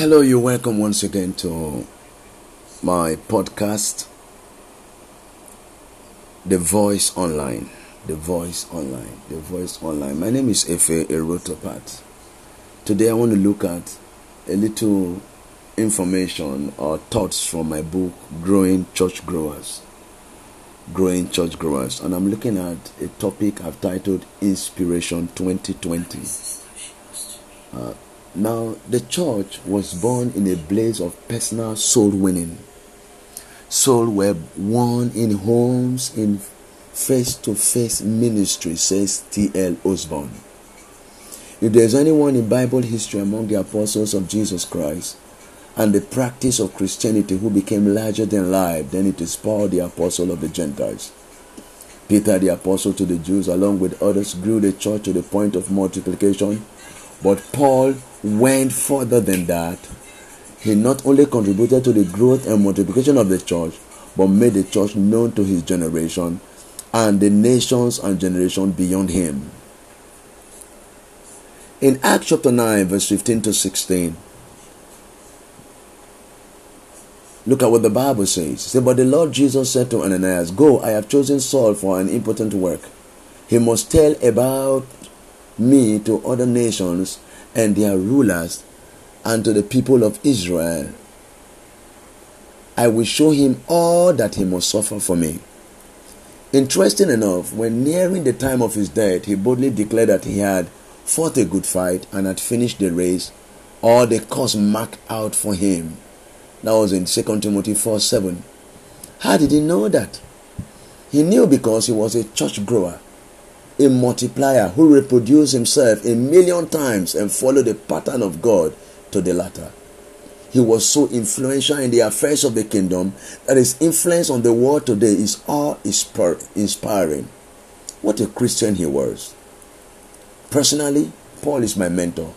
Hello, you're welcome once again to my podcast, The Voice Online. The Voice Online. The Voice Online. My name is Efe Eruotor-Pat. Today I want to look at a little information or thoughts from my book, Growing Church Growers. Growing Church Growers. And I'm looking at a topic I've titled Inspiration 2020. Uh, now, the church was born in a blaze of personal soul winning. Souls were won in homes, in face to face ministry, says T.L. Osborn. If there's anyone in Bible history among the apostles of Jesus Christ and the practice of Christianity who became larger than life, then it is Paul, the apostle of the Gentiles. Peter, the apostle to the Jews, along with others, grew the church to the point of multiplication. But Paul went further than that. He not only contributed to the growth and multiplication of the church, but made the church known to his generation and the nations and generation beyond him. In Acts chapter 9, verse 15 to 16, look at what the Bible says. says but the Lord Jesus said to Ananias, Go, I have chosen Saul for an important work. He must tell about me to other nations and their rulers and to the people of Israel. I will show him all that he must suffer for me. Interesting enough, when nearing the time of his death, he boldly declared that he had fought a good fight and had finished the race, or the course marked out for him. That was in 2 Timothy 4 7. How did he know that? He knew because he was a church grower a multiplier who reproduced himself a million times and followed the pattern of God to the latter. He was so influential in the affairs of the kingdom that his influence on the world today is all inspiring. What a Christian he was. Personally, Paul is my mentor.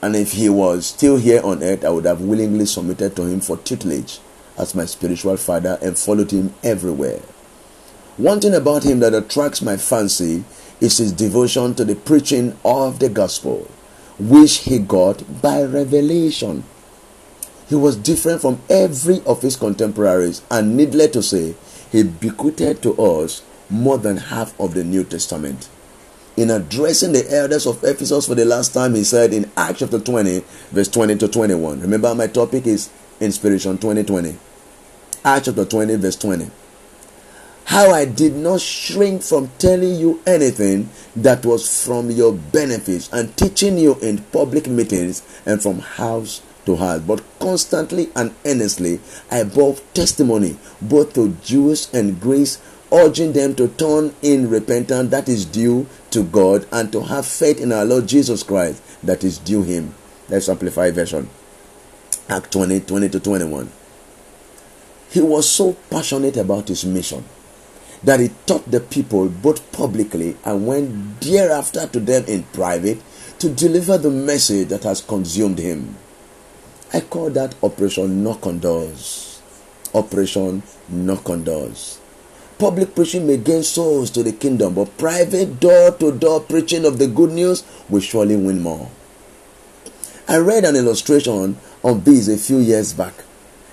And if he was still here on earth, I would have willingly submitted to him for tutelage as my spiritual father and followed him everywhere. One thing about him that attracts my fancy is his devotion to the preaching of the gospel, which he got by revelation. He was different from every of his contemporaries, and needless to say, he bequeathed to us more than half of the New Testament. In addressing the elders of Ephesus for the last time, he said in Acts chapter 20, verse 20 to 21. Remember, my topic is Inspiration 2020. Acts chapter 20, verse 20 how I did not shrink from telling you anything that was from your benefits and teaching you in public meetings and from house to house, but constantly and earnestly I bore testimony both to Jews and Greeks, urging them to turn in repentance that is due to God and to have faith in our Lord Jesus Christ that is due Him. Let's amplify version. Act 20, 20 to 21. He was so passionate about his mission that he taught the people both publicly and went thereafter to them in private to deliver the message that has consumed him. I call that Operation Knock on Doors. Operation Knock on Doors. Public preaching may gain souls to the kingdom, but private door to door preaching of the good news will surely win more. I read an illustration on this a few years back.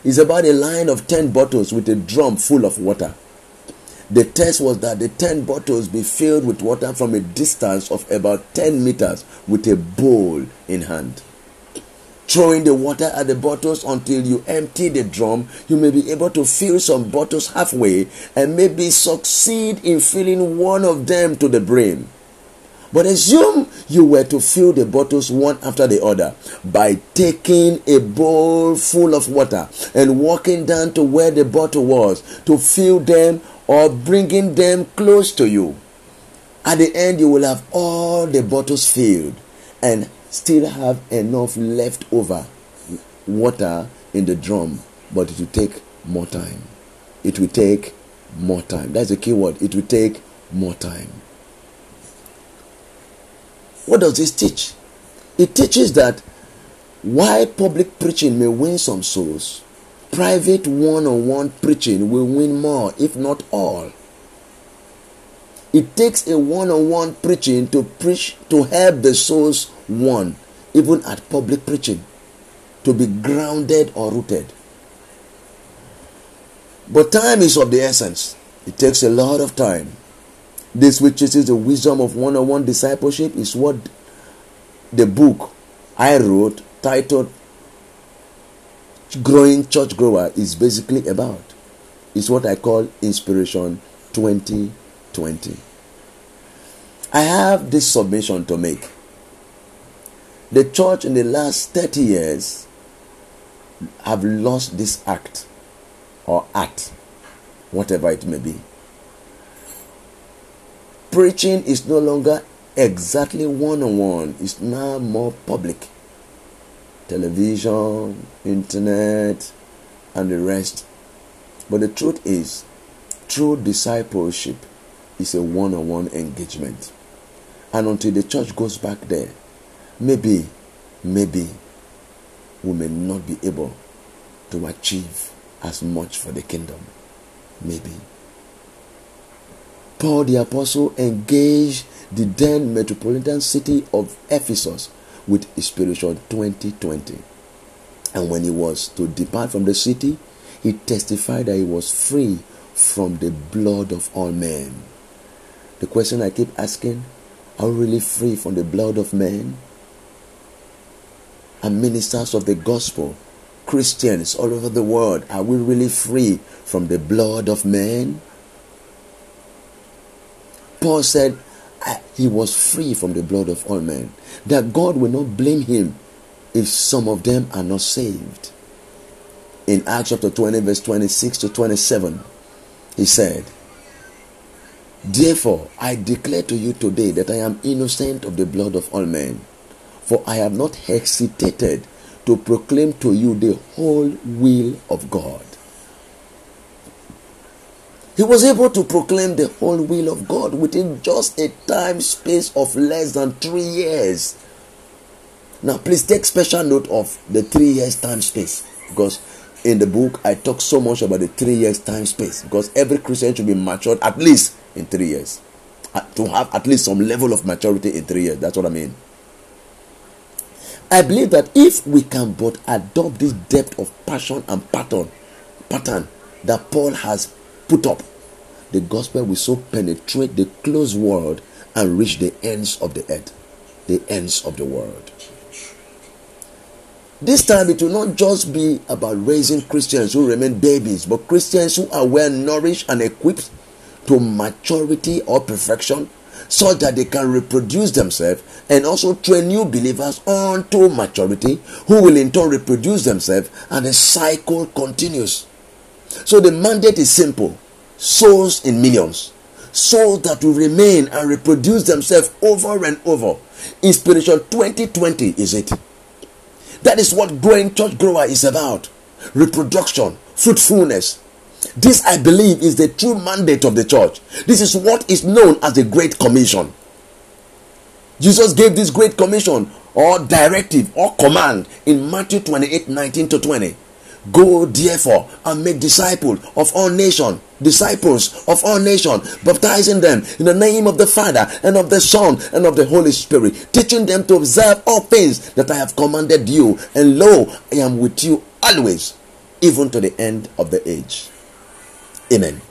It's about a line of 10 bottles with a drum full of water. The test was that the 10 bottles be filled with water from a distance of about 10 meters with a bowl in hand. Throwing the water at the bottles until you empty the drum, you may be able to fill some bottles halfway and maybe succeed in filling one of them to the brim. But assume you were to fill the bottles one after the other by taking a bowl full of water and walking down to where the bottle was to fill them or bringing them close to you. At the end, you will have all the bottles filled and still have enough left over water in the drum, but it will take more time. It will take more time. That's the key word. It will take more time. What does this teach? It teaches that while public preaching may win some souls, private one on one preaching will win more, if not all. It takes a one on one preaching to preach to help the souls won, even at public preaching. to be grounded or rooted. But time is of the essence. It takes a lot of time. This, which is the wisdom of one on one discipleship, is what the book I wrote titled Growing Church Grower is basically about. It's what I call Inspiration 2020. I have this submission to make. The church in the last 30 years have lost this act or art, whatever it may be. Preaching is no longer exactly one on one, it's now more public. Television, internet, and the rest. But the truth is, true discipleship is a one on one engagement. And until the church goes back there, maybe, maybe we may not be able to achieve as much for the kingdom. Maybe. Paul the Apostle engaged the then metropolitan city of Ephesus with Inspiration 2020. And when he was to depart from the city, he testified that he was free from the blood of all men. The question I keep asking are we really free from the blood of men? And ministers of the gospel, Christians all over the world, are we really free from the blood of men? Paul said he was free from the blood of all men, that God will not blame him if some of them are not saved. In Acts chapter 20, verse 26 to 27, he said, Therefore, I declare to you today that I am innocent of the blood of all men, for I have not hesitated to proclaim to you the whole will of God. He was able to proclaim the whole will of God within just a time space of less than three years. Now, please take special note of the three years time space because in the book I talk so much about the three years time space because every Christian should be matured at least in three years. Uh, to have at least some level of maturity in three years. That's what I mean. I believe that if we can but adopt this depth of passion and pattern, pattern that Paul has put up, the gospel will so penetrate the closed world and reach the ends of the earth, the ends of the world. This time it will not just be about raising Christians who remain babies, but Christians who are well nourished and equipped to maturity or perfection so that they can reproduce themselves and also train new believers onto maturity who will in turn reproduce themselves and the cycle continues. So the mandate is simple souls in millions, souls that will remain and reproduce themselves over and over. Inspiration 2020 is it. That is what growing church grower is about reproduction, fruitfulness, this, I believe, is the true mandate of the church. This is what is known as the Great Commission. Jesus gave this Great Commission or directive or command in Matthew 28 19 to 20. Go therefore and make disciples of all nations, disciples of all nations, baptizing them in the name of the Father and of the Son and of the Holy Spirit, teaching them to observe all things that I have commanded you. And lo, I am with you always, even to the end of the age. Amen.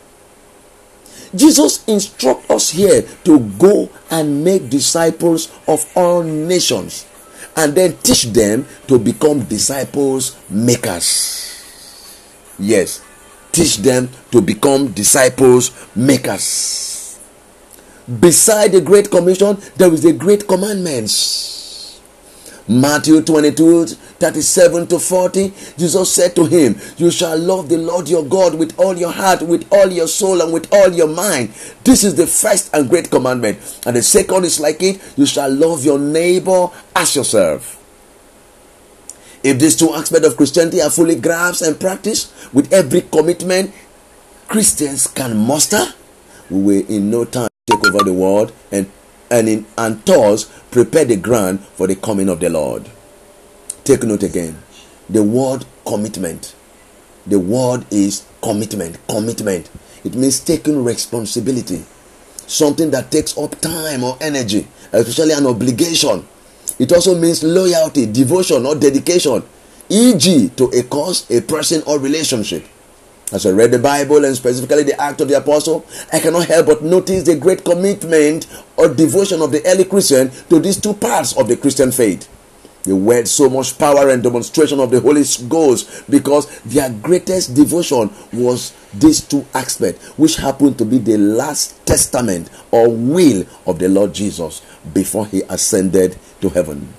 Jesus instructs us here to go and make disciples of all nations and then teach them to become disciples makers. Yes, teach them to become disciples makers. Beside the Great Commission, there is the Great Commandments. Matthew 22 37 to 40, Jesus said to him, You shall love the Lord your God with all your heart, with all your soul, and with all your mind. This is the first and great commandment. And the second is like it you shall love your neighbor as yourself. If these two aspects of Christianity are fully grasped and practiced with every commitment Christians can muster, we will in no time take over the world and and in and thus prepare the ground for the coming of the Lord. Take note again. The word commitment. The word is commitment. Commitment. It means taking responsibility. Something that takes up time or energy, especially an obligation. It also means loyalty, devotion, or dedication. e.g., to a cause, a person, or relationship. As I read the Bible and specifically the Act of the Apostle, I cannot help but notice the great commitment or devotion of the early Christian to these two parts of the Christian faith. They word so much power and demonstration of the Holy Ghost because their greatest devotion was these two aspects, which happened to be the last testament or will of the Lord Jesus before he ascended to heaven.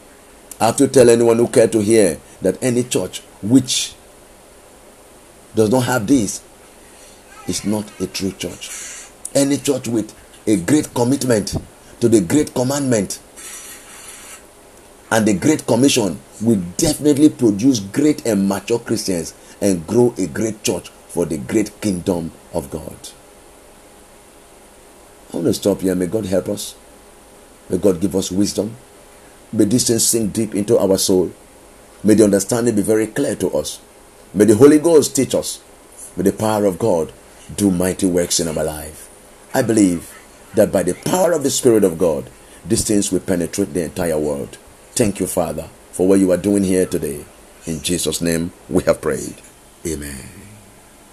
I have to tell anyone who care to hear that any church which does not have this is not a true church. Any church with a great commitment to the great commandment and the great commission will definitely produce great and mature Christians and grow a great church for the great kingdom of God. I want to stop here. May God help us. May God give us wisdom. May this thing sink deep into our soul. May the understanding be very clear to us. May the Holy Ghost teach us. May the power of God do mighty works in our life. I believe that by the power of the Spirit of God, these things will penetrate the entire world. Thank you, Father, for what you are doing here today. In Jesus' name we have prayed. Amen.